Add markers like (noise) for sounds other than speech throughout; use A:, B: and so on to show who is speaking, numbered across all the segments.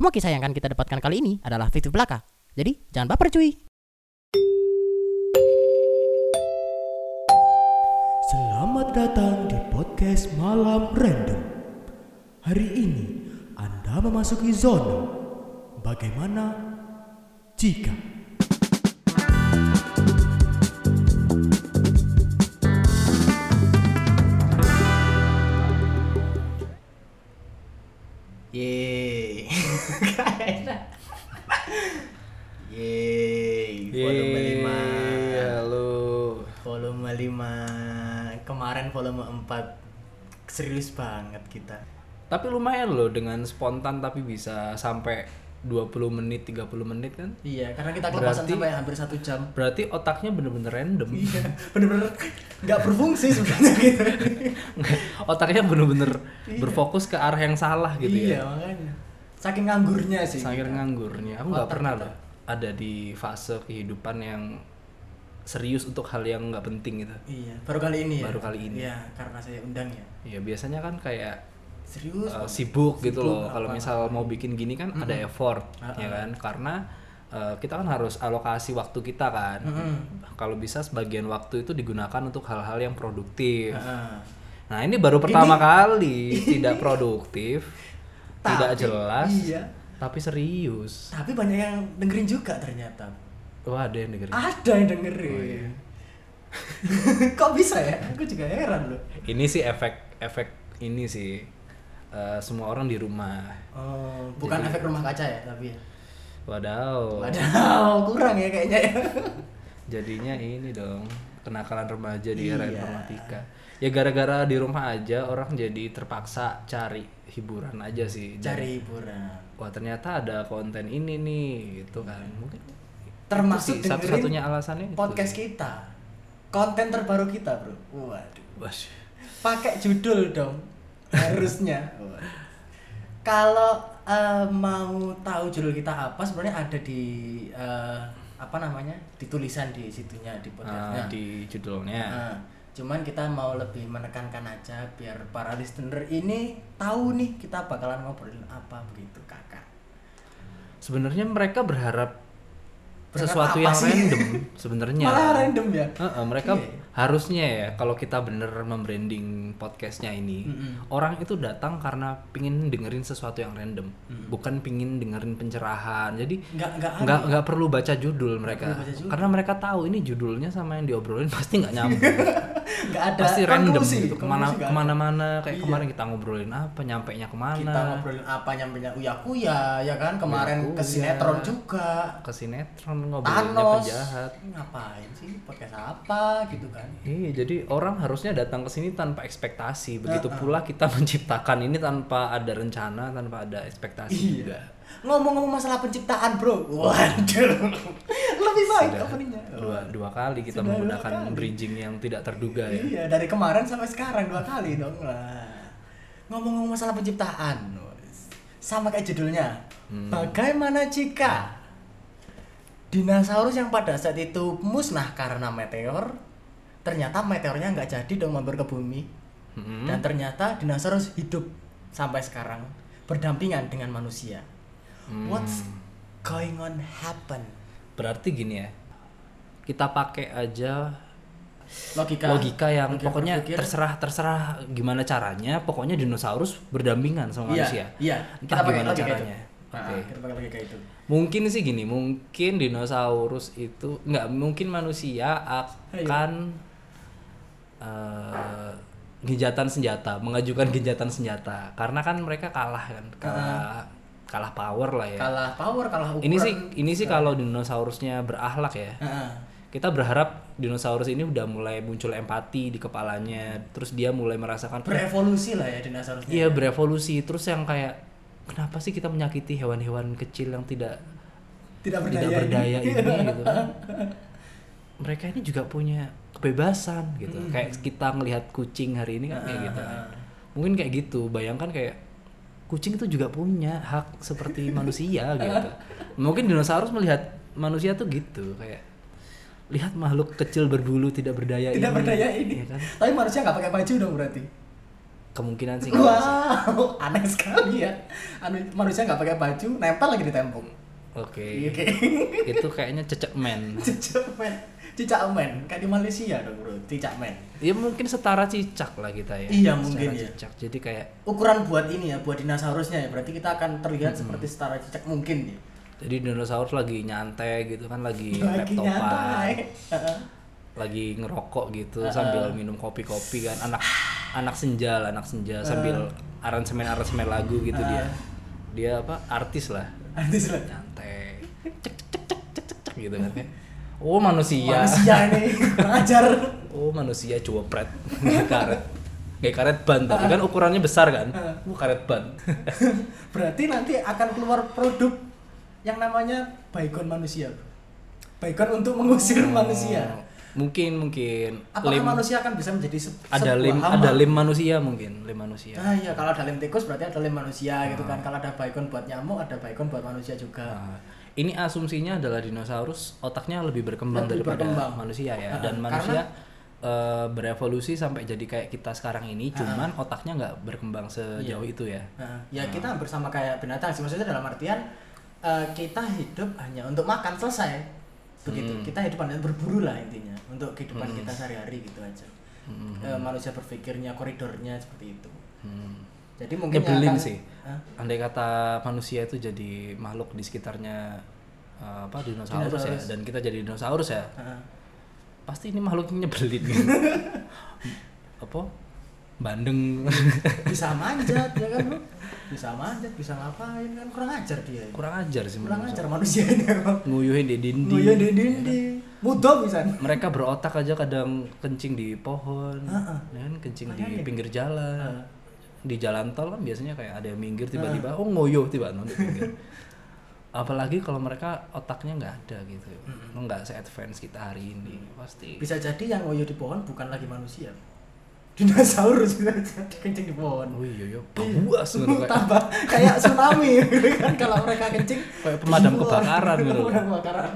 A: Semua kisah yang akan kita dapatkan kali ini adalah fiktif belaka. Jadi, jangan baper cuy.
B: Selamat datang di podcast Malam Random. Hari ini Anda memasuki zona bagaimana jika
C: Yeay. Volume
D: Yeay,
C: 5.
D: Halo.
C: Volume 5. Kemarin volume 4 serius banget kita.
D: Tapi lumayan loh dengan spontan tapi bisa sampai 20 menit, 30 menit kan.
C: Iya, karena kita kelepasan
D: Berarti-
C: sampai hampir satu jam.
D: Berarti otaknya bener-bener random.
C: Iya, bener-bener nggak berfungsi sebenarnya gitu. (laughs)
D: otaknya bener-bener berfokus ke arah yang salah gitu
C: iya,
D: ya.
C: makanya. Saking nganggurnya sih.
D: Saking
C: kita.
D: nganggurnya. Aku nggak pernah loh ada di fase kehidupan yang serius untuk hal yang nggak penting gitu.
C: Iya, baru kali ini ya.
D: Baru kali ini.
C: Iya, karena saya undang ya.
D: Ya biasanya kan kayak
C: Serius.
D: uh,
C: banget.
D: sibuk gitu
C: Sibuk
D: loh. Kalau misal mau bikin gini kan ada effort,
C: Ah,
D: ya
C: ah.
D: kan? Karena uh, kita kan harus alokasi waktu kita kan.
C: Mm-mm.
D: Kalau bisa sebagian waktu itu digunakan untuk hal-hal yang produktif.
C: Heeh.
D: Nah ini baru pertama kali (laughs) tidak produktif, tidak jelas,
C: iya.
D: Tapi serius.
C: Tapi banyak yang dengerin juga ternyata.
D: Wah ada yang dengerin.
C: Ada yang dengerin.
D: Oh, iya. (laughs)
C: Kok bisa ya? Aku juga heran loh.
D: Ini sih efek efek ini sih uh, semua orang di rumah.
C: Oh, bukan efek rumah kaca ya, tapi ya.
D: Wadaw.
C: Waduh, kurang ya kayaknya ya. (laughs)
D: Jadinya ini dong kenakalan remaja di era
C: Iya.
D: informatika. Ya gara-gara di rumah aja orang jadi terpaksa cari hiburan aja sih. Dan,
C: Cari hiburan.
D: Wah ternyata ada konten ini nih gitu kan. Mungkin
C: Termasuk
D: sih satu-satunya alasannya itu
C: podcast kita. Konten terbaru kita, Bro. Waduh. Pakai judul dong. Harusnya. (laughs) Kalau eh, mau tahu judul kita apa sebenarnya ada di eh, apa namanya? di tulisan di situnya di podcastnya.
D: Ah, di judulnya.
C: Nah, cuman kita mau lebih menekankan aja biar para listener ini tahu nih kita bakalan ngobrolin apa begitu kakak.
D: Sebenarnya mereka berharap,
C: Berharap
D: sesuatu yang
C: sih?
D: random sebenarnya. (laughs)
C: Malah random ya.
D: Heeh, mereka
C: Iya.
D: Harusnya ya kalau kita bener membranding podcastnya ini
C: Mm-mm.
D: orang itu datang karena pingin dengerin sesuatu yang random bukan pingin dengerin pencerahan jadi
C: Nggak nggak
D: nggak
C: aneh.
D: nggak perlu baca judul mereka
C: baca judul.
D: karena mereka tahu ini judulnya sama yang diobrolin (laughs) pasti nggak nyambung (laughs)
C: nggak ada
D: pasti random
C: konklusi,
D: gitu ke
C: mana konklusi ada.
D: ke mana-mana kayak
C: Iya.
D: kemarin kita ngobrolin apa nyampe nya ke mana
C: Kita ngobrolin apa nyampenya uya kuya ya kan kemarin ke
D: Uya-kuya.
C: sinetron juga.
D: ke sinetron ngobrolinnya
C: Thanos.
D: penjahat
C: Ngapain sih podcast apa gitu kan?
D: Iya, jadi orang harusnya datang ke sini tanpa ekspektasi. Begitu pula kita (laughs) menciptakan ini tanpa ada rencana, tanpa ada ekspektasi
C: Iya.
D: juga.
C: Ngomong-ngomong masalah penciptaan, Bro. Waduh. (laughs) Lebih baik
D: Sudah
C: openingnya.
D: dua, dua kali kita
C: Sudah
D: menggunakan
C: kali.
D: bridging yang tidak terduga ya.
C: Iya, dari kemarin sampai sekarang dua kali dong lah. Ngomong-ngomong masalah penciptaan, sama kayak judulnya.
D: Hmm.
C: Bagaimana jika dinosaurus yang pada saat itu musnah karena meteor, ternyata meteornya nggak jadi dong mampir ke bumi,
D: Mm-mm.
C: dan ternyata dinosaurus hidup sampai sekarang berdampingan dengan manusia.
D: Hmm.
C: What's going on happen?
D: Berarti gini ya. Kita pakai aja
C: Logika.
D: logika yang
C: logika
D: pokoknya
C: berpikir.
D: terserah terserah gimana caranya, pokoknya dinosaurus berdampingan sama
C: Iya,
D: manusia.
C: Iya,
D: Entah
C: pakai
D: gimana
C: logika
D: caranya.
C: Itu.
D: Oke.
C: Ah, kita pakai logika itu.
D: Mungkin sih gini, mungkin dinosaurus itu nggak mungkin manusia akan eh genjatan senjata, mengajukan genjatan senjata, karena kan mereka kalah kan, kalah kalah power lah ya.
C: Kalah power, kalah ukuran.
D: Ini sih ini sih kalau dinosaurusnya berakhlak ya.
C: Heeh.
D: Kita berharap dinosaurus ini udah mulai muncul empati di kepalanya, terus dia mulai merasakan
C: berevolusi lah ya dinosaurusnya.
D: Iya berevolusi terus yang kayak kenapa sih kita menyakiti hewan-hewan kecil yang tidak
C: Tidak berdaya.
D: tidak berdaya
C: ini.
D: ini gitu kan. (laughs) Mereka ini juga punya kebebasan gitu.
C: Hmm.
D: Kayak kita ngelihat kucing hari ini kan kayak gitu. kan. Mungkin kayak gitu. Bayangkan kayak kucing itu juga punya hak seperti (laughs) manusia gitu. Mungkin dinosaurus melihat manusia tuh gitu kayak lihat makhluk kecil berbulu tidak berdaya
C: Tidak
D: ini.
C: berdaya ini.
D: Iya kan?
C: Tapi manusia nggak pakai baju dong berarti.
D: kemungkinan sih bisa.
C: Wow, (laughs) aneh sekali ya. Anu, manusia nggak pakai baju, nempel lagi di tembok.
D: Oke.
C: Iya, Oke.
D: Itu kayaknya cecek men. (laughs)
C: Cicak men, cicak men, kayak di Malaysia dong bro, cicak men.
D: Ya mungkin setara cicak lah kita ya.
C: Iya, mungkin ya.
D: Cicak. Jadi kayak
C: Ukuran buat ini ya, buat dinosaurusnya ya, berarti kita akan terlihat seperti setara cicak mungkin ya.
D: jadi dinosaurus lagi nyantai gitu kan lagi, (laughs)
C: Lagi
D: laptopan, lagi ngerokok gitu
C: Heeh.
D: sambil minum kopi-kopi kan anak anak senja lah, anak senja sambil aransemen aransemen lagu gitu dia. Dia apa artis lah.
C: Artis lah.
D: nyantai cek cek cek cek cek cek, gitu kan kayak oh manusia
C: Manusia ini kurang ajar.
D: oh manusia Nggak karet kayak karet ban tapi kan ukurannya besar kan oh karet ban (laughs)
C: Berarti nanti akan keluar produk yang namanya baygon manusia. Baygon untuk mengusir manusia.
D: mungkin mungkin
C: Apakah
D: lem
C: manusia akan bisa menjadi se-
D: ada lem
C: hama?
D: ada lem manusia mungkin lem manusia
C: Ah iya, kalau ada lem tikus berarti ada lem manusia gitu kan. Kalau ada baygon buat nyamuk, ada baygon buat manusia juga.
D: Nah, ini asumsinya adalah dinosaurus otaknya lebih berkembang
C: Lebih
D: daripada
C: berkembang.
D: manusia ya
C: Ah,
D: dan
C: karena-
D: manusia eh, berevolusi sampai jadi kayak kita sekarang ini cuman otaknya nggak berkembang sejauh itu ya
C: Nah, ya kita hampir sama kayak binatang sih. Maksudnya dalam artian eh, kita hidup hanya untuk makan selesai. Begitu.
D: Hmm.
C: Kita hidup hanya berburu lah intinya untuk kehidupan kita sehari-hari gitu aja. Eh, manusia berpikirnya koridornya seperti itu.
D: Hmm.
C: Jadi mungkin
D: nyebelin
C: akan-
D: sih
C: Hah?
D: andai kata manusia itu jadi makhluk di sekitarnya eh, apa dinosaurus, ya
C: Dinosaurus.
D: dan kita jadi dinosaurus ya
C: Heeh.
D: pasti ini makhluknya nyebelin gitu. (laughs) apa bandeng
C: bisa manjat ya kan bisa manjat bisa ngapain kan kurang ajar dia ini.
D: kurang ajar sih
C: kurang ajar manusia ini emang
D: nguyuhin di dinding
C: Nguyuh di dinding mudah bisa
D: mereka berotak aja kadang kencing di pohon
C: Heeh.
D: ya kan kencing di
C: Makanya.
D: pinggir jalan
C: Heeh.
D: Di jalan tol kan biasanya kayak ada yang minggir tiba-tiba oh ngoyo tiba no, di pinggir apalagi kalau mereka otaknya nggak ada gitu. Lo nggak se advance kita hari ini pasti.
C: Bisa jadi yang ngoyo di pohon bukan lagi manusia. (laughs) Dinosaurus bisa jadi. Kencing di pohon.
D: Oh iya iya. Buas ngono kayak
C: tambah. kayak. Tsunami (laughs) gitu kan. Kalau mereka kencing
D: Kayak pemadam kebakaran gitu.
C: pemadam kebakaran.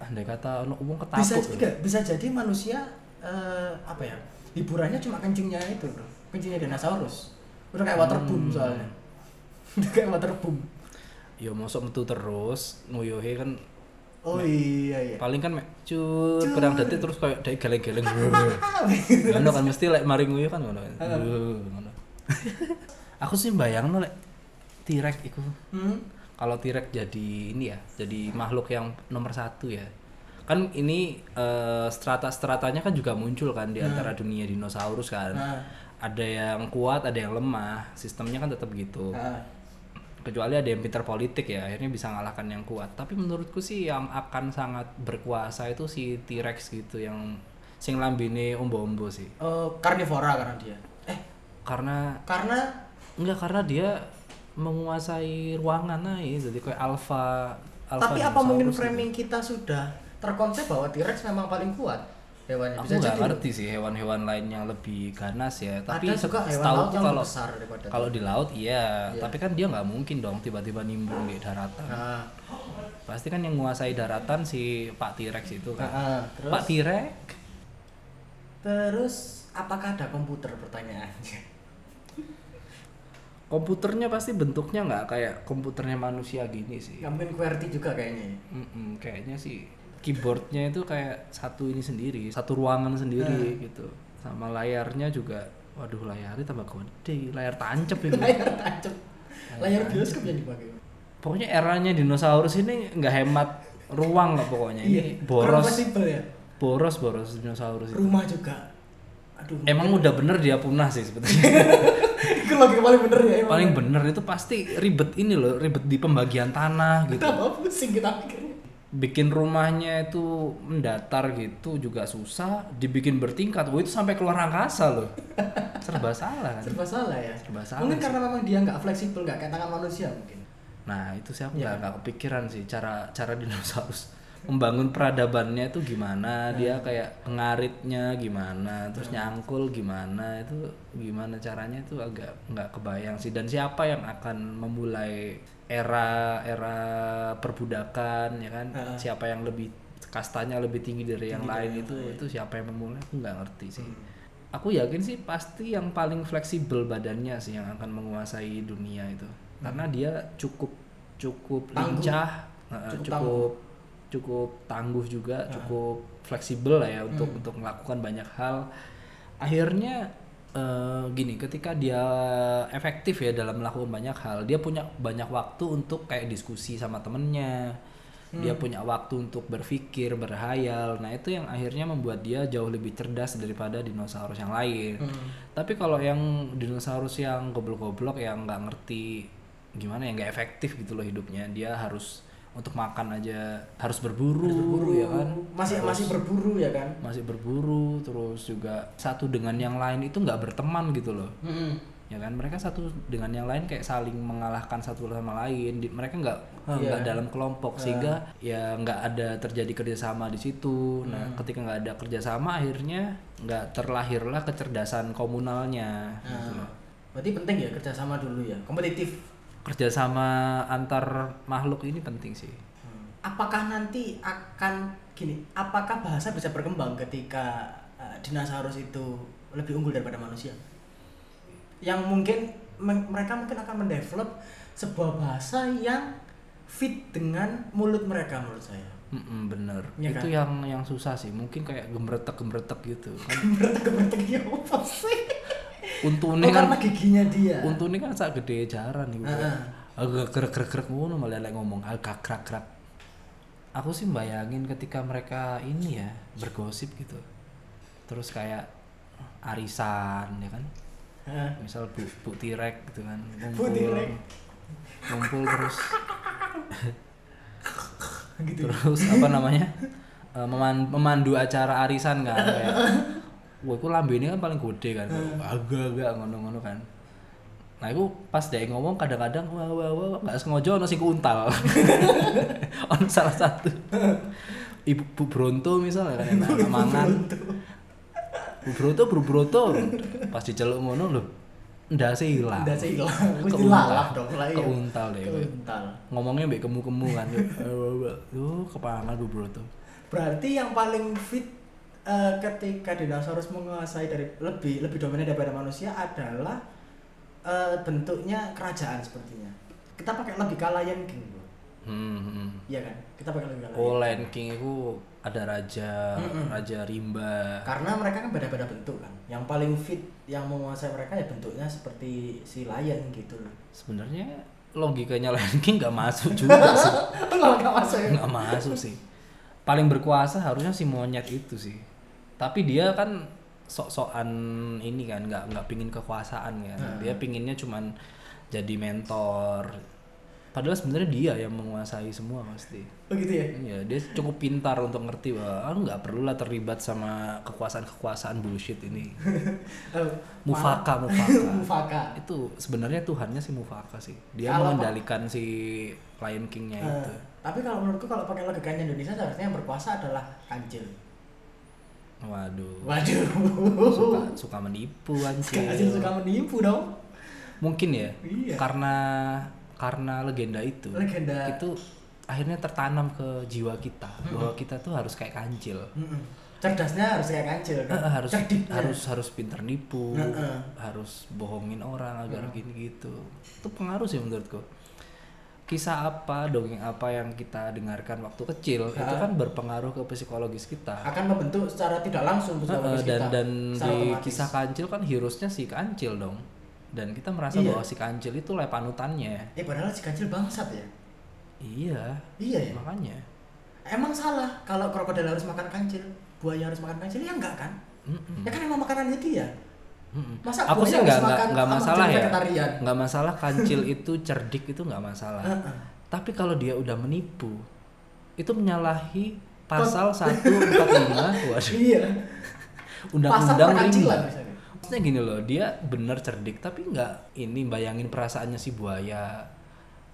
D: Andai kata ono umum
C: bisa
D: ketakut
C: juga bisa jadi manusia eh, apa ya hiburannya cuma kencingnya itu bro kencingnya dinosaurus. Udah kayak waterboom soalnya. (laughs) Udah kayak waterboom.
D: Yo mosok metu terus nguyuhe kan
C: oh iya iya.
D: paling kan mek cut perang detik terus kayak dari geleng-geleng. (laughs) Ngono kan mesti lek mari nguyuh kan ngono ngono. Aku sih bayang lek T-Rex iku.
C: Hmm?
D: kalau T-Rex jadi ini ya jadi makhluk yang nomor satu ya kan ini eh, strata-stratanya kan juga muncul kan di antara dunia dinosaurus kan.
C: Nah.
D: ada yang kuat ada yang lemah sistemnya kan tetap gitu.
C: Ah.
D: kecuali ada yang pintar politik ya akhirnya bisa ngalahkan yang kuat. Tapi menurutku sih yang akan sangat berkuasa itu si T-Rex gitu yang sing lambene ombo-ombo sih.
C: Oh, karnivora karena dia. Eh.
D: Karena
C: karena?
D: Enggak karena dia menguasai ruangan aja jadi kayak alpha alpha
C: tapi apa mungkin
D: gitu.
C: framing kita sudah terkonsep bahwa T-Rex memang paling kuat. Hewannya
D: aku
C: bisa
D: nggak ngerti sih hewan-hewan lain yang lebih ganas ya tapi
C: ada juga hewan
D: setahu
C: laut yang
D: kalau
C: besar daripada
D: kalau di laut iya.
C: Iya.
D: tapi kan dia nggak mungkin dong tiba-tiba nimbun di daratan.
C: Nah,
D: pasti kan yang menguasai daratan si Pak T-Rex itu kan.
C: Nah, terus?
D: Pak T-Rex.
C: Terus apakah ada komputer? Pertanyaannya (laughs)
D: komputernya pasti bentuknya nggak kayak komputernya manusia gini sih.
C: Nggak mungkin QWERTY juga kayaknya
D: Mm-mm, kayaknya sih keyboardnya itu kayak satu ini sendiri satu ruangan sendiri gitu. Sama layarnya juga waduh layarnya tambah gede layar tancep (laughs) ini.
C: Layar tancap layar bioskop yang dipakai.
D: Pokoknya eranya dinosaurus ini nggak hemat ruang lah pokoknya. Ini boros.
C: Kompatibel ya?
D: Boros boros dinosaurus itu.
C: Rumah juga. Aduh
D: emang udah bener dia punah sih sebetulnya. (laughs)
C: Itu logika paling bener ya emang
D: paling bener itu pasti ribet ini loh ribet di pembagian tanah gitu.
C: Kita pusing kita mikirnya
D: bikin rumahnya itu mendatar gitu juga susah dibikin bertingkat. Wah, itu sampai keluar angkasa loh. (laughs) Serba salah kan?
C: Serba salah ya?
D: Serba salah
C: mungkin
D: sih.
C: karena memang dia nggak fleksibel nggak kayak tangan manusia mungkin.
D: Nah itu sih aku
C: Iya.
D: nggak nggak kepikiran sih cara cara dinosaurus membangun peradabannya itu gimana dia kayak pengaritnya gimana terus nyangkul gimana itu gimana caranya itu agak nggak kebayang sih. Dan siapa yang akan memulai era era perbudakan ya kan?
C: Heeh.
D: siapa yang lebih kastanya lebih tinggi dari yang lain itu itu siapa yang memulai? Aku nggak ngerti sih. Aku yakin sih pasti yang paling fleksibel badannya sih yang akan menguasai dunia itu. Karena dia cukup cukup
C: Tangguh.
D: lincah
C: Cukup
D: cukup cukup tangguh juga cukup fleksibel lah ya untuk
C: Hmm.
D: untuk melakukan banyak hal. Akhirnya eh, gini ketika dia efektif ya dalam melakukan banyak hal dia punya banyak waktu untuk kayak diskusi sama temennya dia
C: Hmm.
D: punya waktu untuk berpikir berhayal nah itu yang akhirnya membuat dia jauh lebih cerdas daripada dinosaurus yang lain
C: Hmm.
D: tapi kalau yang dinosaurus yang goblok-goblok yang nggak ngerti gimana ya nggak efektif gitu loh hidupnya dia harus untuk makan aja. Harus berburu,
C: berburu
D: ya kan?
C: Masih
D: Terus
C: masih berburu ya kan?
D: masih berburu terus juga satu dengan yang lain itu nggak berteman gitu loh.
C: Mm-mm.
D: ya kan? Mereka satu dengan yang lain kayak saling mengalahkan satu sama lain. Di- mereka nggak
C: Iya.
D: nggak dalam kelompok. Sehingga ya nggak ada terjadi kerjasama di situ. Nah
C: Hmm.
D: ketika nggak ada kerjasama akhirnya nggak terlahirlah kecerdasan komunalnya gitu
C: Nah,
D: loh.
C: berarti penting ya kerjasama dulu ya? Kompetitif
D: kerjasama antar makhluk ini penting sih.
C: Apakah nanti akan gini apakah bahasa bisa berkembang ketika uh, dinosaurus itu lebih unggul daripada manusia? Yang mungkin men- mereka mungkin akan mendevelop sebuah bahasa yang fit dengan mulut mereka menurut saya.
D: Mm-mm, bener.
C: Iya
D: itu
C: kan?
D: yang yang susah sih. Mungkin kayak gemeretek gemeretek gitu. (laughs) Kan
C: gemeretek ya apa sih
D: untune
C: oh,
D: kan
C: karena giginya dia.
D: Untune kan sak gede jaran
C: Heeh.
D: agak gerak gerak gerak ngono malah lek ngomong agak krak krak aku sih bayangin ketika mereka ini ya bergosip gitu. Terus kayak arisan ya kan?
C: Heeh.
D: misal bu bu tirek gitu kan
C: Bu
D: ngumpul. Ngumpul terus.
C: Gitu.
D: Terus apa namanya? Eh, meman- memandu acara arisan kan kayak (laughs) wah lambe ini kan paling gede kan. Agak-agak ngono-ngono kan. Nah itu pas dia ngomong kadang-kadang wah wah wah nggak sengaja ono sing untal (laughs) ono salah satu. Ibu Bu Bronto misalnya kan enak mangan. Bu Bronto Bu Bronto. Pas diceluk ngono lho ndase hilang
C: Udah sih hilang, mesti
D: Keuntal.
C: lalap dong lah ya.
D: keuntal deh
C: Keuntal.
D: ngomongnya mbek kemu-kemu kan. Tuh kepangan Bu Bronto.
C: Berarti yang paling fit eh, ketika dinosaurus menguasai dari lebih lebih dominan daripada manusia adalah eh, bentuknya kerajaan sepertinya. Kita pakai logika Lion King, bro.
D: hmm, hmm.
C: Iya kan? Kita pakai logika Lion
D: Oh, Lion King itu ada raja,
C: Mm-mm.
D: raja rimba.
C: Karena mereka kan beda-beda bentuk kan. Yang paling fit yang menguasai mereka ya bentuknya seperti si lion gitu loh.
D: Sebenarnya logikanya Lion King nggak masuk juga (laughs) sih.
C: Enggak enggak masuk. ya?
D: Nggak masuk sih. Paling berkuasa harusnya si monyet itu sih. Tapi dia kan sok-sokan ini kan nggak nggak pingin kekuasaan kan.
C: Hmm.
D: Dia pinginnya cuman jadi mentor. Padahal sebenarnya dia yang menguasai semua pasti.
C: Oh gitu ya.
D: Iya, dia cukup pintar untuk ngerti bahwa ah, nggak perlulah terlibat sama kekuasaan-kekuasaan bullshit ini.
C: Eh, (laughs)
D: Mufaka. Mufaka. (laughs)
C: Mufaka.
D: itu sebenarnya Tuhannya si Mufaka sih. Dia
C: Kalau-
D: mengendalikan si Lion King-nya
C: Eh,
D: itu.
C: tapi kalau menurutku kalau pakai logikanya Indonesia seharusnya yang berkuasa adalah kancil.
D: Waduh.
C: Waduh.
D: Suka suka menipu anjir.
C: suka menipu dong.
D: Mungkin ya.
C: Iya.
D: Karena karena legenda itu.
C: Legenda.
D: Itu akhirnya tertanam ke jiwa kita bahwa kita tuh harus kayak kancil.
C: Mm-mm. Cerdasnya harus kayak kancil kan.
D: eh, harus
C: Cerdiknya.
D: harus harus pintar nipu,
C: Heeh.
D: harus bohongin orang agar
C: Heeh.
D: gini gitu. Itu pengaruh sih menurutku. Kisah apa, dongeng apa yang kita dengarkan waktu kecil itu
C: Heeh.
D: kan berpengaruh ke psikologis kita.
C: akan membentuk secara tidak langsung psikologis
D: dan
C: kita
D: dan
C: secara
D: di
C: otomatis.
D: kisah kancil kan heroesnya si kancil dong. Dan kita merasa
C: Iya.
D: bahwa si kancil itu lah panutannya.
C: Eh padahal si kancil bangsat ya.
D: Iya,
C: Iya ya.
D: makanya.
C: Emang salah kalau krokodil harus makan kancil, buaya harus makan kancil ya enggak kan?
D: Mm-mm.
C: Ya kan emang makanannya dia. Masa
D: Aku sih nggak nggak masalah ya, nggak masalah kancil (laughs) itu cerdik itu nggak masalah. Tapi kalau dia udah menipu, itu menyalahi pasal 145 (laughs) waduh,
C: Iya.
D: undang-undang rimba. Maksudnya gini loh, dia bener cerdik tapi nggak ini bayangin perasaannya si buaya,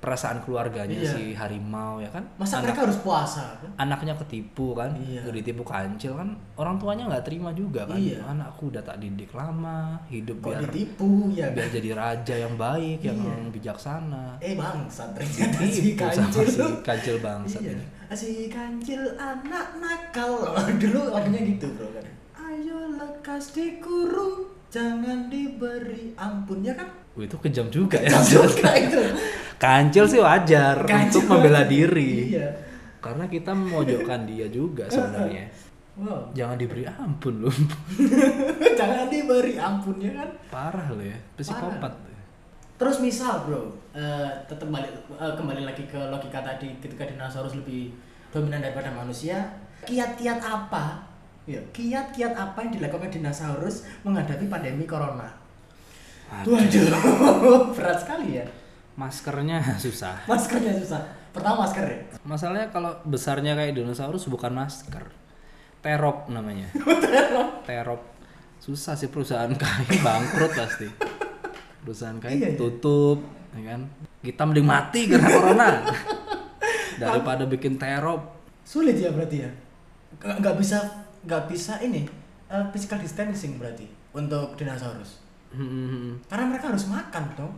D: perasaan keluarganya
C: Iya.
D: si harimau ya kan?
C: Masa
D: Anak-
C: mereka harus puasa? kan?
D: anaknya ketipu kan,
C: Iya.
D: udah ditipu kancil kan, orang tuanya nggak terima juga kan,
C: Iya.
D: anakku udah tak didik lama, hidup
C: Kok
D: biar
C: ditipu ya
D: biar
C: kan?
D: jadi raja yang baik, yang
C: Iya.
D: bijaksana.
C: Eh bangsat (laughs) ternyata si kancil.
D: si kancil bangsat
C: Iya.
D: ini.
C: Si kancil anak nakal. (laughs) Dulu lagunya gitu bro kan. Ayo lekas dikurung, jangan diberi ampun ya kan?
D: Wih, itu kejam juga ya.
C: Juga itu. (laughs)
D: Kancil sih wajar
C: Kancil.
D: untuk membela diri.
C: Iya.
D: Karena kita memojokkan dia juga (laughs) sebenarnya.
C: Wow.
D: Jangan diberi ampun loh. (laughs)
C: jangan diberi ampun ya kan?
D: Parah loh ya, psikopat.
C: Terus misal bro, eh, tetap balik eh, kembali lagi ke logika tadi ketika dinosaurus lebih dominan daripada manusia, kiat-kiat apa? Ya, kiat-kiat apa yang dilakukan dinosaurus menghadapi pandemi corona?
D: Aduh,
C: Waduh, (laughs) berat sekali ya.
D: Maskernya (laughs) susah.
C: Maskernya susah. Pertama masker ya.
D: Masalahnya kalau besarnya kayak dinosaurus bukan masker. Terop namanya. (laughs) Terop. Susah sih perusahaan (laughs) kain bangkrut pasti. Perusahaan kain
C: Iya, iya.
D: tutup, ya kan? Kita mending mati karena corona. Daripada bikin terop.
C: Sulit ya berarti ya. Nggak bisa nggak bisa ini eh, physical distancing berarti untuk dinosaurus.
D: Hmm,
C: Karena mereka harus makan dong.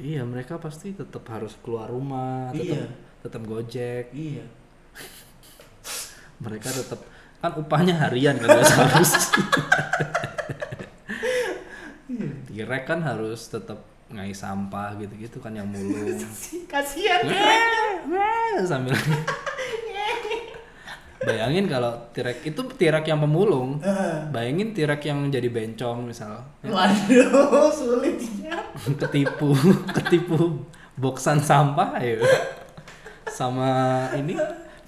D: Iya, mereka pasti tetap harus keluar rumah, tetap
C: Iya.
D: tetap gojek.
C: Iya. (laughs)
D: Mereka tetap kan upahnya harian kan dinosaurus.
C: Iya.
D: T-Rex kan harus tetap ngai sampah gitu-gitu kan yang mulung. (laughs)
C: Kasihan.
D: sambil Bayangin kalau T-Rex itu T-Rex yang pemulung. Bayangin T-Rex yang jadi bencong misal.
C: Waduh, sulitnya. (laughs)
D: Ketipu, ketipu boksan sampah ayo. Sama ini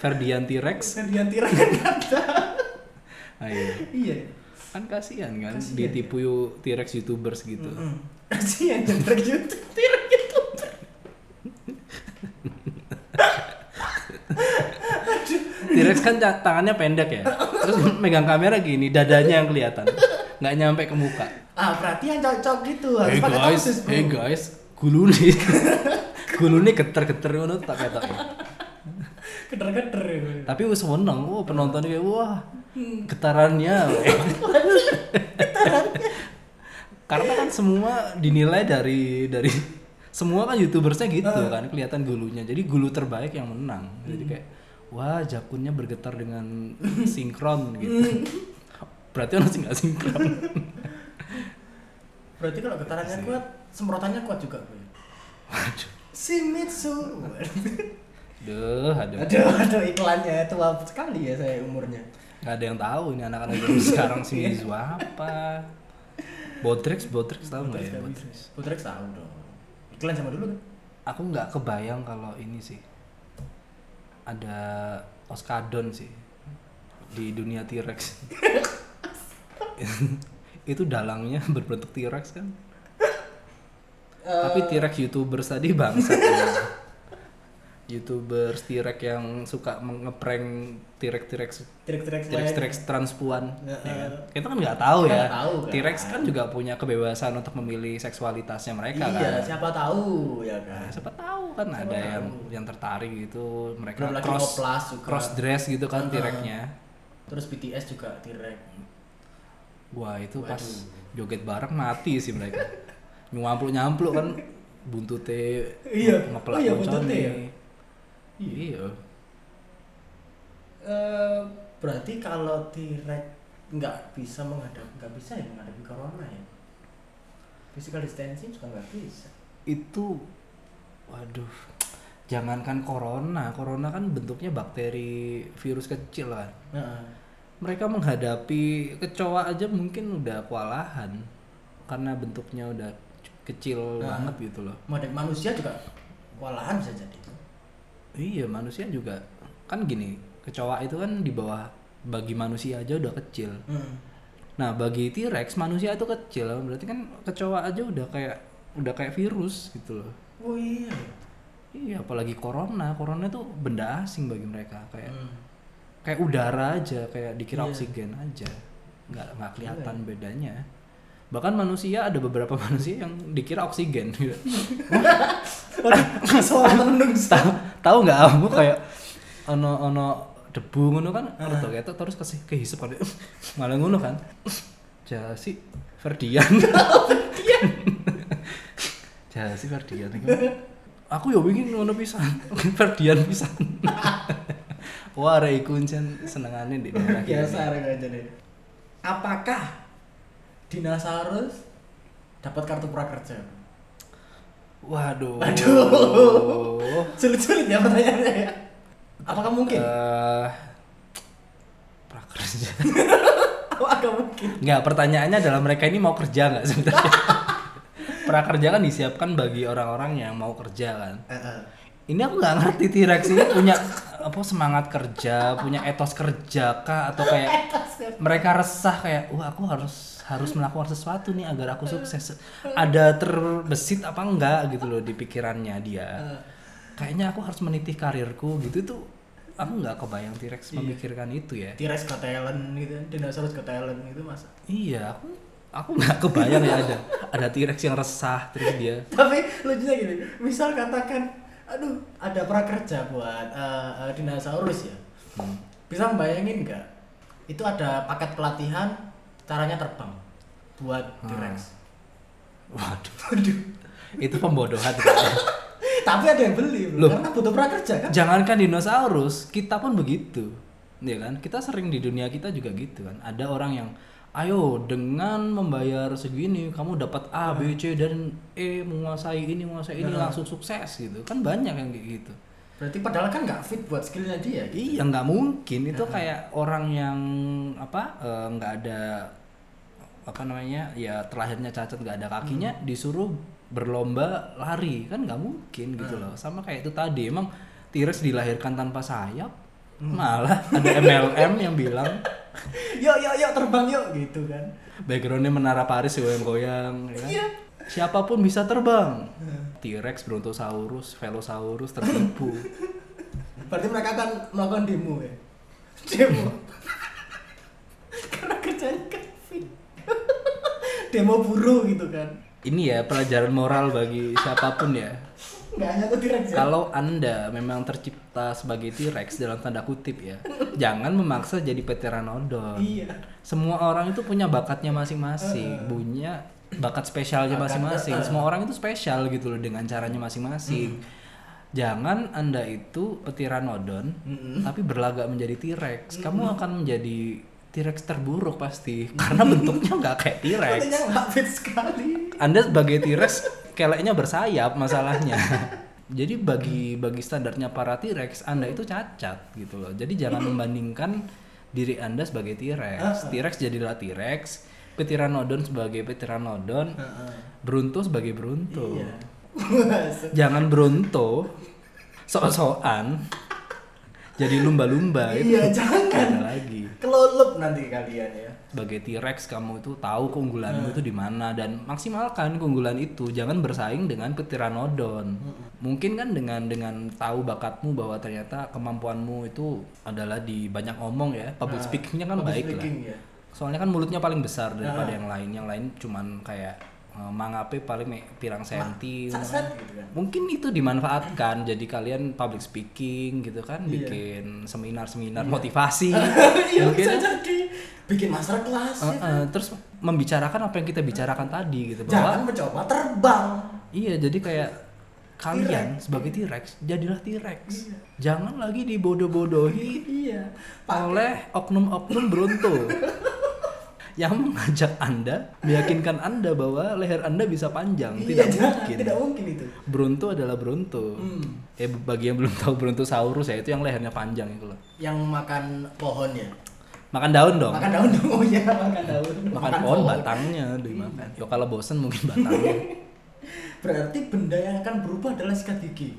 D: Ferdian T-Rex.
C: Gantian tiran kan kata.
D: Ayo.
C: Iya.
D: Kan kasihan kan
C: Kasihan,
D: ditipu T-Rex YouTubers gitu.
C: Mm. Kasihan yang YouTube, tiran YouTuber.
D: T-Rex kan tangannya pendek ya. Terus (laughs) megang kamera gini, dadanya yang kelihatan. nggak nyampe ke muka.
C: Ah, berarti yang cocok gitu harus
D: Hey
C: pakai
D: guys,
C: topsis, bro.
D: hey guys, gulu nih. (laughs) gulu nih geter-geter ngono tak ketok.
C: Keter-keter ya.
D: Tapi wis menang, wah penontonnya kayak wah getarannya. (laughs) weh. Karena kan semua dinilai dari dari semua kan youtubersnya gitu kan kelihatan gulunya. Jadi gulu terbaik yang menang. Jadi kayak wah jakunnya bergetar dengan (laughs) sinkron gitu. Berarti orang sih nggak sinkron. (laughs)
C: Berarti kalau getarannya kuat, semprotannya kuat juga, bro.
D: Waduh.
C: Shimizu.
D: Duh, aduh.
C: Aduh, aduh iklannya tua sekali ya saya umurnya.
D: Gak ada yang tahu ini anak-anak zaman (laughs) sekarang sih Mizu apa. Botrix, Botrix tahu nggak ya? Botrix.
C: Putrex tahu dong. Iklan sama dulu kan?
D: Aku nggak kebayang kalau ini sih ada Oskadon sih di dunia T-Rex. (laughs) itu dalangnya (laughs) berbentuk T-Rex kan. Tapi T-Rex YouTubers tadi bangsat. YouTubers T-Rex yang suka ngeprank T-Rex T-Rex
C: T-Rex
D: T-Rex T-Rex transpuan.
C: Ya,
D: ya kan? Kita kan nggak tahu ya.
C: Tahu kan.
D: T-Rex kan juga punya kebebasan untuk memilih seksualitasnya mereka
C: Iya,
D: kan.
C: siapa tahu ya kan.
D: Siapa tahu kan
C: Siapa
D: ada
C: tahu.
D: yang yang tertarik gitu mereka
C: Belum
D: cross
C: juga.
D: cross dress gitu kan
C: Heeh.
D: T-Rex-nya.
C: Terus BTS juga T-Rex.
D: Wah, itu pas
C: Waduh.
D: joget bareng mati sih mereka. (laughs) Nyampluk-nyampluk kan buntute
C: Iya.
D: ngepelak
C: Oh iya, buntute ya?
D: Iya.
C: Eh, berarti kalau T-Rex nggak bisa menghadapi nggak bisa ya menghadapi corona ya? Physical distancing juga nggak bisa.
D: Itu waduh jangankan corona corona kan bentuknya bakteri virus kecil kan?
C: Nah,
D: mereka menghadapi kecoa aja mungkin udah kewalahan karena bentuknya udah kecil
C: Nah.
D: banget gitu loh.
C: Menghadapi manusia juga kewalahan bisa jadi
D: iya manusia juga kan gini kecoa itu kan di bawah bagi manusia aja udah kecil
C: hmm.
D: nah bagi T-Rex manusia itu kecil berarti kan kecoa aja udah kayak udah kayak virus gitu loh
C: oh iya
D: Iya, apalagi corona. Corona tuh benda asing bagi mereka, kayak
C: Hmm.
D: kayak udara aja, kayak dikira
C: Iya.
D: oksigen aja. Nggak nggak kelihatan bedanya. Bahkan manusia ada beberapa (laughs) manusia yang dikira oksigen. (laughs) gitu.
C: Soal
D: tahu tahu nggak kamu kayak ono ono debu ngono kan?
C: Ah.
D: ono tuh kayak terus kasih kehisap kan (laughs) malah ngono kan? Jasi Ferdian. Jasi Ferdian aku ya wingi ngono pisan. Ferdian pisan. Wah arek iku ncen senengane di daerah
C: biasa
D: kene.
C: rek aja nih apakah dinosaurus dapat kartu prakerja?
D: Waduh.
C: Waduh. (laughs) Sulit-sulit ya pertanyaannya ya. Apakah mungkin?
D: Eh, prakerja. (laughs)
C: Apakah mungkin?
D: Nggak, pertanyaannya adalah mereka ini mau kerja nggak sebenarnya? (laughs) Prakerja kan disiapkan bagi orang-orang yang mau kerja kan. Ini aku nggak ngerti T-Rex ini punya apa semangat kerja, punya etos kerja kah atau kayak mereka resah kayak wah aku harus harus melakukan sesuatu nih agar aku sukses. Ada terbesit apa enggak gitu loh di pikirannya dia. Kayaknya aku harus meniti karirku gitu tuh aku nggak kebayang T-Rex memikirkan itu ya.
C: T-Rex Got Talent gitu, dinosaurus Got Talent gitu masa.
D: Iya, aku aku nggak kebayang ya ada ada T-Rex yang resah terus dia (laughs)
C: Tapi lucunya gini, misal katakan, aduh ada prakerja buat eh, eh, dinosaurus ya.
D: Hmm.
C: Bisa bayangin nggak? Itu ada paket pelatihan caranya terbang buat T-Rex.
D: waduh
C: Waduh.
D: itu pembodohan. (laughs)
C: Tapi ada yang beli, bro.
D: Loh.
C: karena butuh prakerja kan.
D: jangankan dinosaurus kita pun begitu ya kan kita sering di dunia kita juga gitu kan ada orang yang ayo dengan membayar segini kamu dapat A B C dan E menguasai ini menguasai ini
C: Nah.
D: langsung sukses gitu kan banyak yang kayak gitu
C: Berarti padahal kan nggak fit buat skillnya dia. gitu.
D: Iya nggak mungkin itu kayak orang yang apa eh, nggak ada apa namanya ya terlahirnya cacat nggak ada kakinya disuruh berlomba lari kan nggak mungkin gitu loh sama kayak itu tadi emang T-Rex dilahirkan tanpa sayap malah ada (laughs) MLM yang bilang
C: Yuk, yuk, yuk terbang yuk gitu kan.
D: backgroundnya menara Paris goyang-goyang ya kan?
C: Siapa
D: pun bisa terbang T-Rex Brontosaurus Velosaurus tertipu
C: Berarti mereka akan melakukan demo ya. Demo. Karena kerjanya kan demo buruh gitu kan.
D: ini ya pelajaran moral bagi siapa pun ya
C: Nggak hanya tuh T-Rex ya.
D: Kalau Anda memang tercipta sebagai T-Rex dalam tanda kutip ya, jangan memaksa jadi pteranodon.
C: Iya.
D: Semua orang itu punya bakatnya masing-masing, punya bakat spesialnya masing-masing.
C: uh.
D: Semua orang itu spesial gitu loh dengan caranya masing-masing. Jangan Anda itu pteranodon
C: Mm-mm.
D: tapi berlagak menjadi T-Rex. Kamu akan menjadi T-Rex terburuk pasti karena bentuknya nggak kayak (laughs) T-Rex.
C: Sekali.
D: Anda sebagai T-Rex keleknya bersayap masalahnya. (laughs) Jadi bagi bagi standarnya para T-Rex Anda itu cacat gitu loh. Jadi jangan membandingkan diri Anda sebagai T-Rex. T-Rex jadilah T-Rex, Pteranodon sebagai Pteranodon,
C: Heeh.
D: Brunto sebagai Brunto.
C: Iya. (laughs)
D: Jangan Brunto sok-sokan jadi lumba-lumba itu
C: Iya, jangan.
D: lagi.
C: Kelulup nanti kalian ya.
D: sebagai T-Rex kamu itu tahu keunggulanmu itu di mana dan maksimalkan keunggulan itu jangan bersaing dengan Pteranodon mungkin kan dengan dengan tahu bakatmu bahwa ternyata kemampuanmu itu adalah di banyak ngomong ya public
C: Nah,
D: speakingnya kan
C: public
D: baik lah
C: ya.
D: Soalnya kan mulutnya paling besar daripada
C: Ah.
D: yang lain yang lain cuman kayak eh, mangape paling pirang senti gitu kan.
C: gitu kan.
D: mungkin itu dimanfaatkan jadi kalian public speaking gitu kan
C: Iya.
D: bikin seminar-seminar motivasi (laughs)
C: Iya,
D: mungkin
C: bisa jadi bikin master class.
D: Uh, uh, terus membicarakan apa yang kita bicarakan tadi gitu
C: Jangan
D: bahwa
C: mencoba terbang.
D: iya jadi kayak kalian sebagai T-Rex jadilah T-Rex jangan lagi dibodoh-bodohi
C: Iya.
D: oleh oknum-oknum Bronto (laughs) yang mengajak anda meyakinkan anda bahwa leher anda bisa panjang tidak
C: Iya, jangan.
D: mungkin
C: Tidak mungkin itu.
D: Bronto adalah Bronto
C: Hmm.
D: eh bagi yang belum tahu Brontosaurus ya itu yang lehernya panjang itu loh
C: Yang makan pohon ya.
D: makan daun dong
C: Makan daun dong. (laughs) Oh iya, makan daun.
D: makan pohon batangnya dimakan yo kalau bosen mungkin batangnya (laughs)
C: Berarti benda yang akan berubah adalah sikat gigi.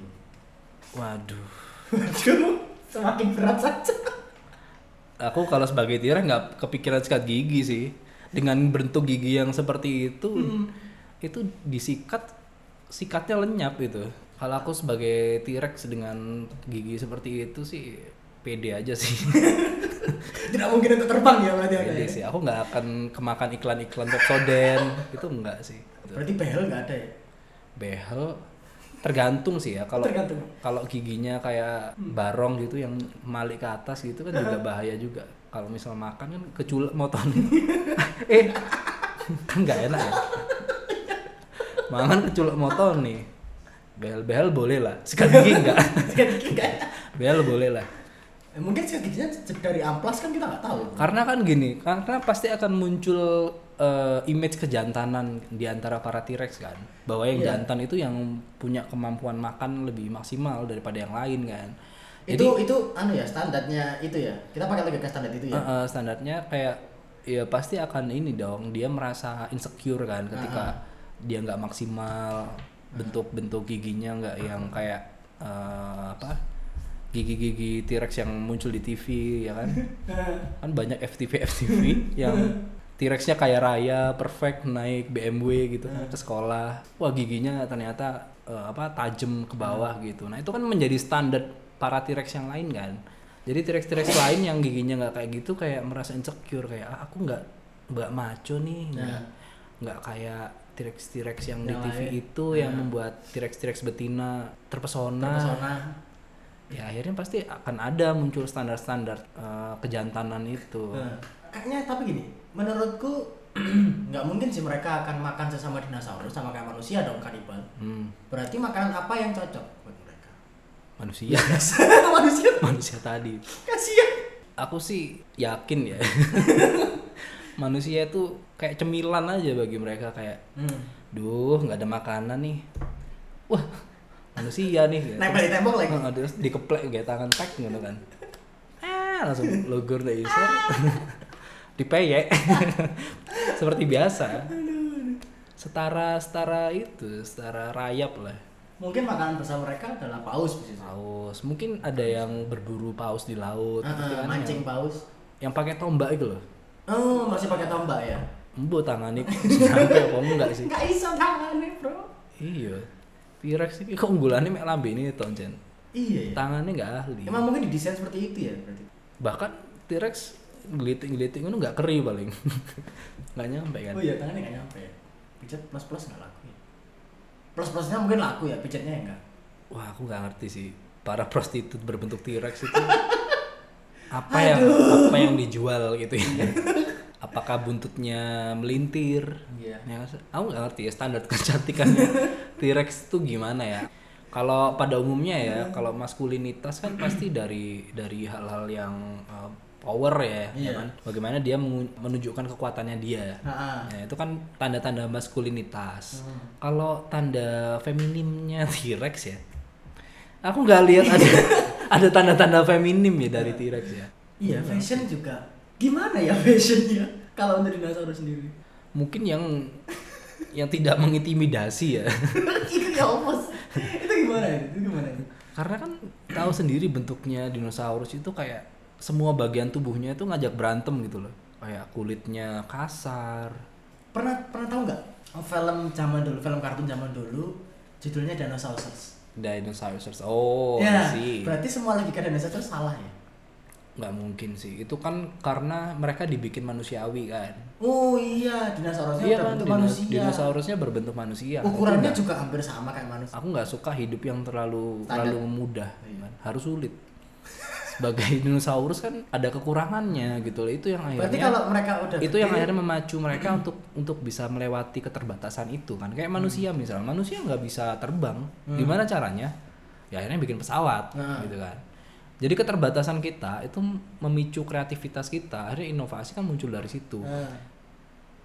D: waduh
C: Waduh, (laughs) semakin berat saja.
D: Aku kalau sebagai T-Rex nggak kepikiran sikat gigi sih dengan bentuk gigi yang seperti itu itu disikat sikatnya lenyap itu kalau aku sebagai T-Rex dengan gigi seperti itu sih pede aja sih (laughs)
C: Tidak mungkin untuk terbang ya berarti
D: pede
C: ya.
D: sih aku nggak akan kemakan iklan-iklan Pepsodent itu enggak sih.
C: Berarti behel nggak ada ya?
D: behel tergantung sih ya kalau kalau giginya kayak barong gitu yang malik ke atas gitu kan juga bahaya juga. Kalau misal makan kan keculek moton (laughs) eh kan nggak enak ya. Mangan keculek moton nih. Behel behel boleh lah. Sikat gigi enggak (laughs)
C: Sikat gigi nggak ada.
D: behel boleh lah.
C: Mungkin sikat giginya dari amplas kan kita nggak tahu.
D: Karena kan gini, karena pasti akan muncul eh, image kejantanan di antara para T-Rex kan. Bahwa yang
C: Iya.
D: jantan itu yang punya kemampuan makan lebih maksimal daripada yang lain kan.
C: itu itu anu ya standarnya itu ya. Kita pakai lagi ke standar itu ya.
D: Eh, eh, standarnya kayak ya pasti akan ini dong dia merasa insecure kan ketika dia nggak maksimal bentuk-bentuk giginya nggak yang kayak eh, apa gigi-gigi T-Rex yang muncul di TV ya kan (laughs) kan banyak FTV FTV yang (laughs) T-Rex-nya kaya raya perfect naik BMW gitu kan ke sekolah. Wah giginya ternyata eh, apa tajam ke bawah gitu. Nah itu kan menjadi standar para T-Rex yang lain kan. Jadi T-Rex T-Rex lain yang giginya nggak kayak gitu kayak merasa insecure kayak ah, aku nggak nggak maco nih nggak nggak kayak T-Rex T-Rex yang, di
C: Yang
D: TV
C: lain.
D: itu yang membuat T-Rex T-Rex betina terpesona.
C: Pesona.
D: ya akhirnya pasti akan ada muncul standar-standar eh, kejantanan itu.
C: Nah, kayaknya tapi gini, menurutku (clears throat) nggak mungkin sih mereka akan makan sesama dinosaurus sama kayak manusia dong kanibal.
D: Hmm,
C: Berarti makanan apa yang cocok buat mereka?
D: manusia (laughs)
C: manusia
D: manusia tadi
C: kasihan.
D: aku sih yakin ya (laughs) manusia itu kayak cemilan aja bagi mereka kayak
C: Hmm.
D: duh nggak ada makanan nih wah manusia nih. (laughs)
C: Nempel di tembok lagi.
D: Terus dikeplek kayak tangan tek gitu kan ah langsung logor deh iso dipeyek (laughs) seperti biasa setara setara itu setara rayap lah
C: Mungkin makanan bersama mereka adalah paus bisa.
D: paus mungkin ada yang berburu paus di laut
C: ah,
D: kan
C: mancing
D: yang,
C: paus.
D: yang pakai tombak itu loh
C: Oh, masih pakai tombak ya?
D: embo tangannya sampai apa enggak sih
C: Nggak iso tangannya, Bro.
D: iya T-Rex ini keunggulannya mek lambe ini toncen
C: Iya ya.
D: tangannya nggak ahli
C: Emang mungkin didesain seperti itu ya berarti.
D: bahkan T-Rex gelitik-gelitik itu nggak keri paling (laughs) nggak nyampe kan
C: Oh iya, tangannya nggak nyampe. ya. Pijat plus plus nggak laku ya. Plus plusnya mungkin laku ya, pijatnya ya enggak.
D: wah aku nggak ngerti sih para prostitut berbentuk T-Rex itu (laughs) apa yang apa yang dijual gitu ya (laughs) apakah buntutnya melintir
C: Iya.
D: ya aku nggak ngerti ya standar kecantikannya T-Rex itu gimana ya kalau pada umumnya ya kalau maskulinitas kan pasti dari dari hal-hal yang uh, power ya, ya
C: Iya.
D: kan bagaimana dia menunjukkan kekuatannya dia
C: Ah, ah.
D: Ya, itu kan tanda-tanda maskulinitas.
C: Hmm.
D: Kalau tanda feminimnya (laughs) T-Rex ya, aku nggak lihat ada (laughs) ada tanda-tanda feminim ya dari T-Rex ya.
C: Iya, fashion juga. Gimana ya fashionnya? Kalau untuk dinosaurus sendiri.
D: Mungkin yang yang tidak mengintimidasi ya. (laughs)
C: itu ya itu gimana itu? Itu gimana itu?
D: Karena kan tahu sendiri bentuknya dinosaurus itu kayak semua bagian tubuhnya itu ngajak berantem gitu loh. Kayak kulitnya kasar.
C: Pernah pernah tahu nggak oh, film zaman dulu, film kartun zaman dulu judulnya Dinosaurus.
D: Dinosaurus. Oh,
C: ya,
D: sih.
C: berarti semua logika dinosaurus salah ya?
D: nggak mungkin sih itu kan karena mereka dibikin manusiawi kan
C: Oh iya, dinosaurusnya
D: iya
C: udah
D: kan
C: manusia.
D: dinosaurusnya berbentuk manusia
C: Ukurannya juga hampir sama kayak manusia.
D: aku nggak suka hidup yang terlalu
C: Standar.
D: terlalu mudah
C: Iya.
D: kan. harus sulit sebagai (laughs) dinosaurus kan ada kekurangannya gitu loh itu yang
C: Berarti
D: akhirnya
C: kalau mereka udah
D: itu yang akhirnya memacu mereka untuk untuk bisa melewati keterbatasan itu kan kayak manusia misalnya manusia nggak bisa terbang gimana caranya ya akhirnya bikin pesawat
C: Nah.
D: gitu kan jadi keterbatasan kita itu memicu kreativitas kita akhirnya inovasi kan muncul dari situ
C: Nah,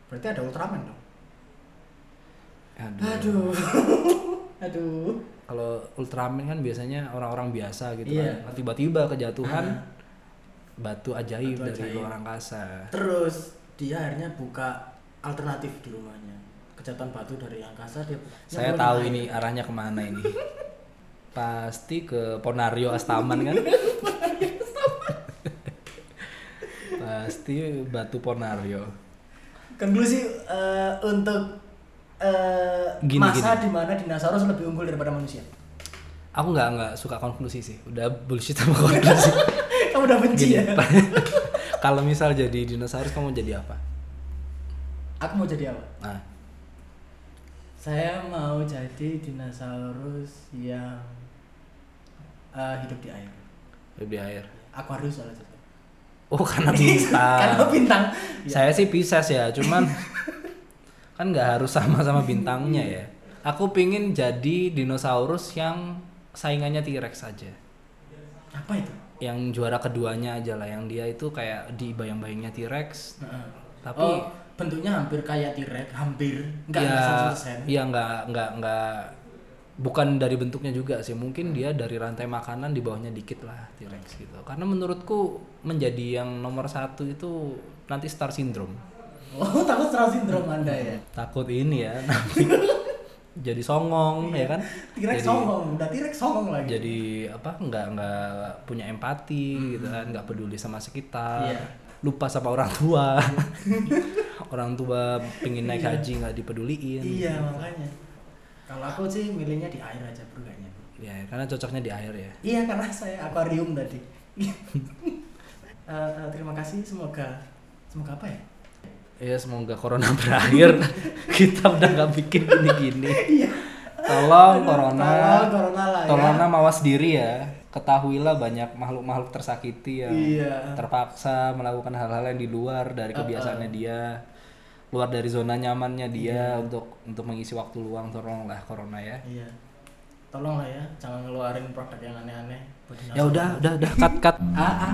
C: berarti ada Ultraman dong.
D: Aduh.
C: Aduh. (laughs) Aduh.
D: Kalau Ultraman kan biasanya orang-orang biasa gitu
C: Iya.
D: kan tiba-tiba kejatuhan batu ajaib
C: Batu
D: dari
C: ajaib.
D: luar angkasa
C: Terus dia akhirnya buka alternatif di rumahnya. Kejatuhan batu dari angkasa dia.
D: Saya tahu ini
C: air.
D: arahnya ke mana ini. (laughs) Pasti ke Ponario Astaman kan? (laughs) Pasti Batu Ponario.
C: Konklusi eh, untuk eh,
D: Gini,
C: masa
D: gini.
C: di mana dinosaurus lebih unggul daripada manusia.
D: Aku nggak nggak suka konklusi sih. Udah bullshit sama konklusi. (laughs)
C: Kamu udah benci
D: Gini,
C: ya? (laughs)
D: Kalau misal jadi dinosaurus kamu jadi apa?
C: Aku mau jadi apa?
D: Nah,
C: Saya mau jadi dinosaurus yang eh, hidup di air.
D: hidup di air.
C: Aquarius salah satu.
D: Oh karena bintang. (laughs)
C: Karena bintang. Ya.
D: Saya sih Pisces ya, cuman kan nggak harus sama-sama bintangnya ya. Aku pingin jadi dinosaurus yang saingannya T-Rex aja.
C: Apa itu?
D: yang juara keduanya aja lah yang dia itu kayak di bayang-bayangnya T-Rex
C: Heeh.
D: Tapi-
C: oh, bentuknya hampir kayak T-Rex, hampir. Enggak
D: ya,
C: enggak 100%.
D: Iya nggak nggak nggak bukan dari bentuknya juga sih mungkin dia dari rantai makanan di bawahnya dikit lah T-Rex gitu karena menurutku menjadi yang nomor satu itu nanti star syndrome
C: Oh, takut star syndrome Anda ya.
D: takut ini ya nanti (laughs) jadi songong ya kan
C: T-Rex
D: jadi,
C: songong, udah T-Rex songong lagi.
D: jadi apa nggak nggak punya empati gitu kan nggak peduli sama sekitar
C: Iya.
D: lupa sama orang tua (laughs) orang tua pengen naik haji nggak dipeduliin
C: Iya, makanya. Kalau aku sih milihnya di air aja bro kayaknya. bro.
D: ya karena cocoknya di air ya
C: Iya, karena saya akuarium tadi. (laughs) Eh, eh, terima kasih, semoga semoga apa ya?
D: Ya semoga corona (laughs) berakhir. Kita udah nggak bikin gini-gini. Tolong corona.
C: Tolong corona lah ya.
D: Corona mawas diri ya. Ketahuilah banyak makhluk-makhluk tersakiti yang
C: Iya.
D: terpaksa melakukan hal-hal yang di luar dari kebiasaannya dia. Keluar dari zona nyamannya dia untuk untuk mengisi waktu luang. Tolonglah corona ya.
C: Iya. Tolong lah ya, jangan ngeluarin produk yang aneh-aneh.
D: Ya udah, udah, udah cut cut.
C: Ah, ah.